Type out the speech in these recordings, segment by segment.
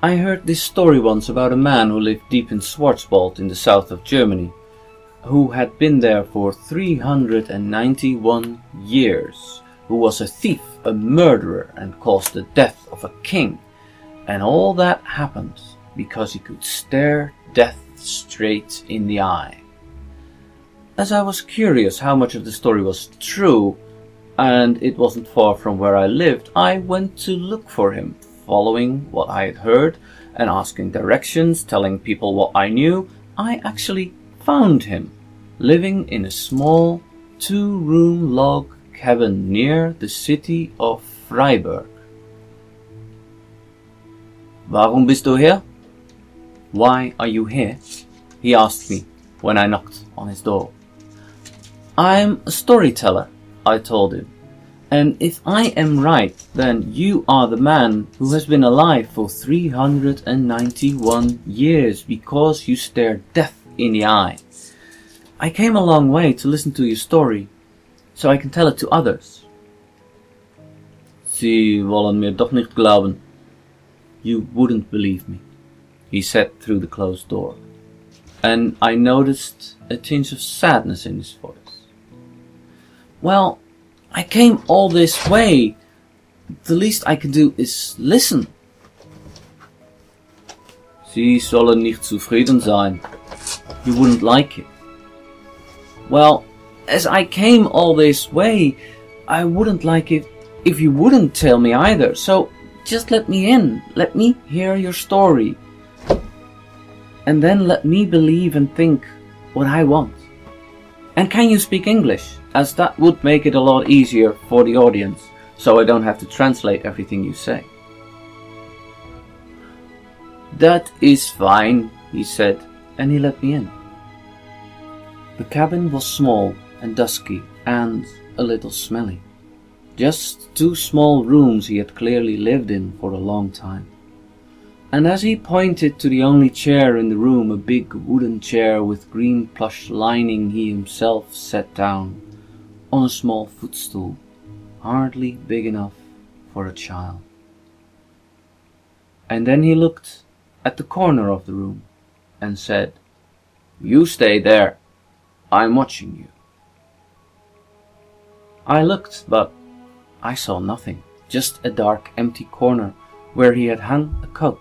I heard this story once about a man who lived deep in Schwarzwald in the south of Germany, who had been there for 391 years, who was a thief, a murderer, and caused the death of a king. And all that happened because he could stare death straight in the eye. As I was curious how much of the story was true, and it wasn't far from where I lived, I went to look for him following what I had heard and asking directions, telling people what I knew, I actually found him living in a small two room log cabin near the city of Freiburg. Warum bist du hier? Why are you here? He asked me when I knocked on his door. I'm a storyteller, I told him. And if I am right, then you are the man who has been alive for 391 years because you stared death in the eye. I came a long way to listen to your story, so I can tell it to others. Sie wollen mir doch nicht glauben. You wouldn't believe me, he said through the closed door. And I noticed a tinge of sadness in his voice. Well, I came all this way. The least I can do is listen. Sie sollen nicht zufrieden sein. You wouldn't like it. Well, as I came all this way, I wouldn't like it if you wouldn't tell me either. So just let me in. Let me hear your story. And then let me believe and think what I want. And can you speak English? As that would make it a lot easier for the audience, so I don't have to translate everything you say. That is fine, he said, and he let me in. The cabin was small and dusky and a little smelly. Just two small rooms he had clearly lived in for a long time and as he pointed to the only chair in the room, a big wooden chair with green plush lining, he himself sat down on a small footstool, hardly big enough for a child. And then he looked at the corner of the room and said, You stay there. I'm watching you. I looked, but I saw nothing, just a dark, empty corner where he had hung a coat.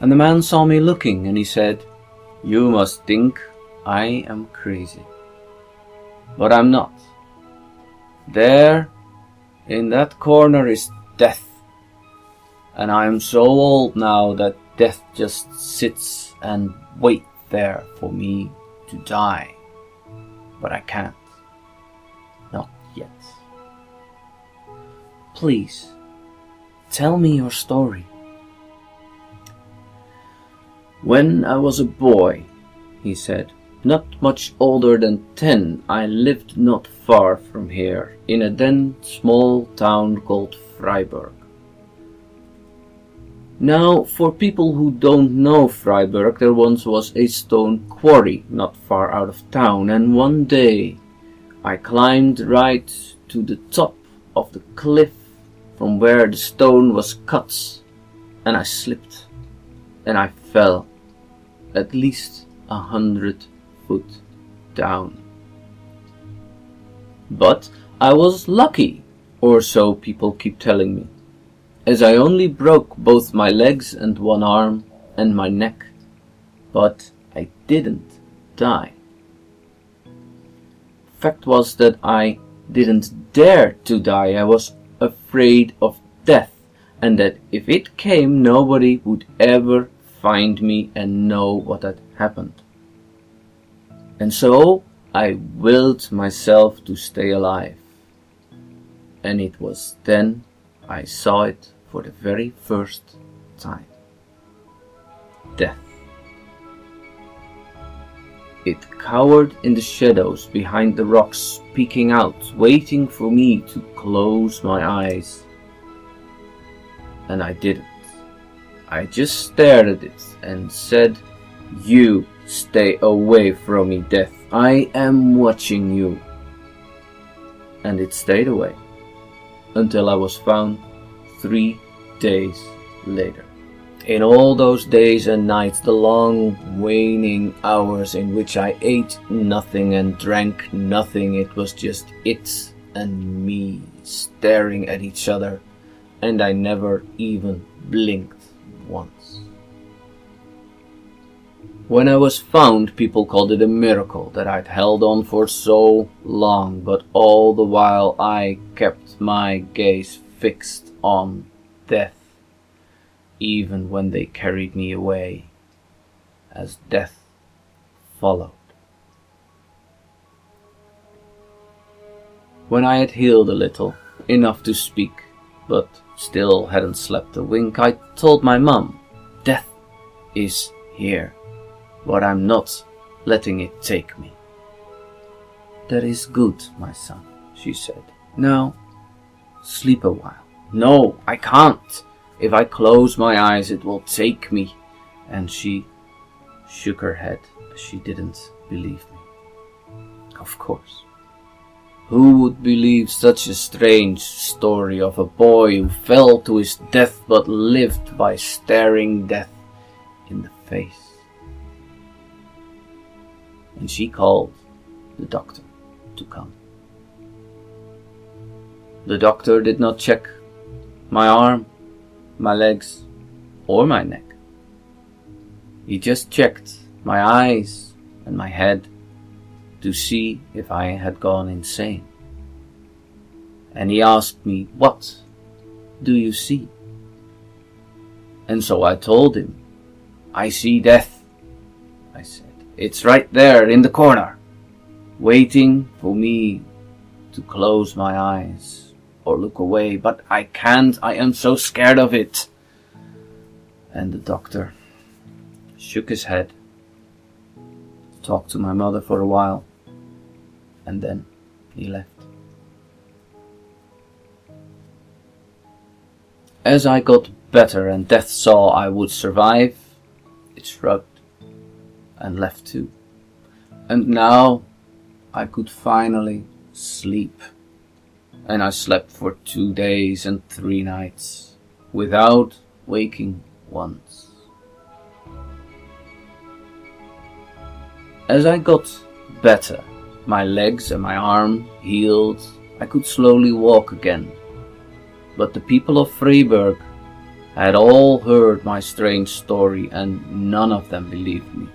And the man saw me looking, and he said, You must think I am crazy. But I'm not. There, in that corner, is death. And I am so old now that death just sits and waits there for me to die. But I can't. Not yet. Please, tell me your story. When I was a boy, he said, not much older than ten, I lived not far from here, in a then small town called Freiburg. Now, for people who don't know Freiburg, there once was a stone quarry not far out of town, and one day I climbed right to the top of the cliff from where the stone was cut, and I slipped, and I fell at least a hundred foot down. But I was lucky, or so people keep telling me, as I only broke both my legs and one arm and my neck, but I didn't die. Fact was that I didn't dare to die, I was afraid of death, and that if it came, nobody would ever find me and know what had happened. And so I willed myself to stay alive. And it was then I saw it for the very first time. Death. It cowered in the shadows behind the rocks, peeking out, waiting for me to close my eyes. And I didn't. I just stared at it and said, You stay away from me, death. I am watching you. And it stayed away until I was found three days later. In all those days and nights, the long waning hours in which I ate nothing and drank nothing, it was just it and me staring at each other, and I never even blinked once. When I was found, people called it a miracle that I'd held on for so long, but all the while I kept my gaze fixed on death, even when they carried me away, as death followed. When I had healed a little, enough to speak, but still hadn't slept a wink, I told my mum, Death is here but I'm not letting it take me. That is good, my son, she said. Now, sleep a while. No, I can't. If I close my eyes, it will take me. And she shook her head. She didn't believe me. Of course. Who would believe such a strange story of a boy who fell to his death but lived by staring death in the face? And she called the doctor to come. The doctor did not check my arm, my legs, or my neck. He just checked my eyes and my head to see if I had gone insane. And he asked me, What do you see? And so I told him, I see death, I said. It's right there in the corner, waiting for me to close my eyes or look away, but I can't. I am so scared of it. And the doctor shook his head, talked to my mother for a while, and then he left. As I got better and death saw I would survive, it shrugged and left too. And now I could finally sleep. And I slept for two days and three nights without waking once. As I got better, my legs and my arm healed, I could slowly walk again. But the people of Freiburg had all heard my strange story and none of them believed me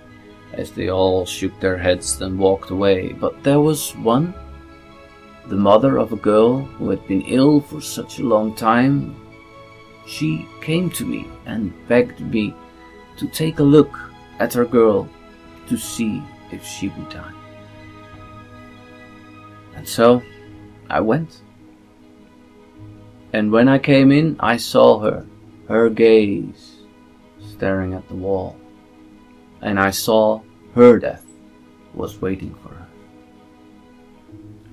as they all shook their heads and walked away. But there was one, the mother of a girl who had been ill for such a long time. She came to me and begged me to take a look at her girl to see if she would die. And so I went. And when I came in, I saw her, her gaze staring at the wall and I saw her death was waiting for her.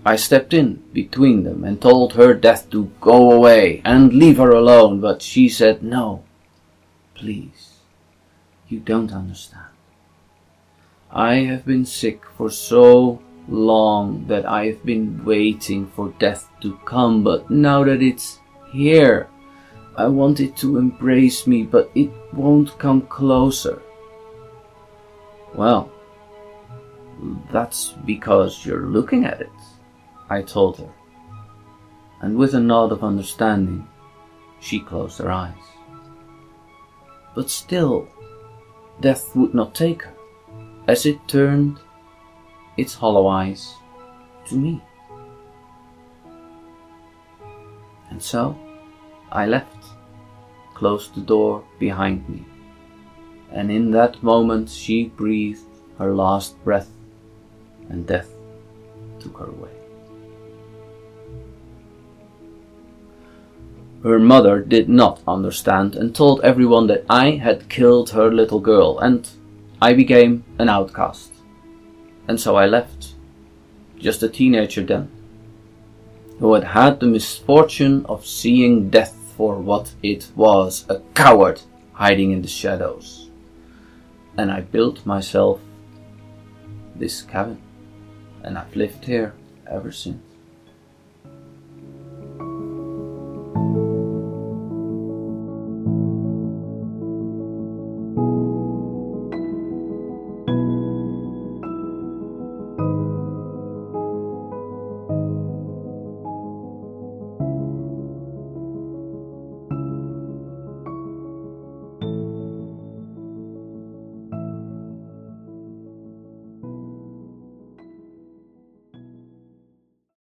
I stepped in between them and told her death to go away and leave her alone, but she said, No, please, you don't understand. I have been sick for so long that I have been waiting for death to come, but now that it's here, I want it to embrace me, but it won't come closer. Well, that's because you're looking at it, I told her. And with a nod of understanding, she closed her eyes. But still, death would not take her, as it turned its hollow eyes to me. And so I left, closed the door behind me and in that moment she breathed her last breath, and death took her away. Her mother did not understand and told everyone that I had killed her little girl, and I became an outcast. And so I left, just a teenager then, who had had the misfortune of seeing death for what it was a coward hiding in the shadows and I built myself this cabin and I've lived here ever since.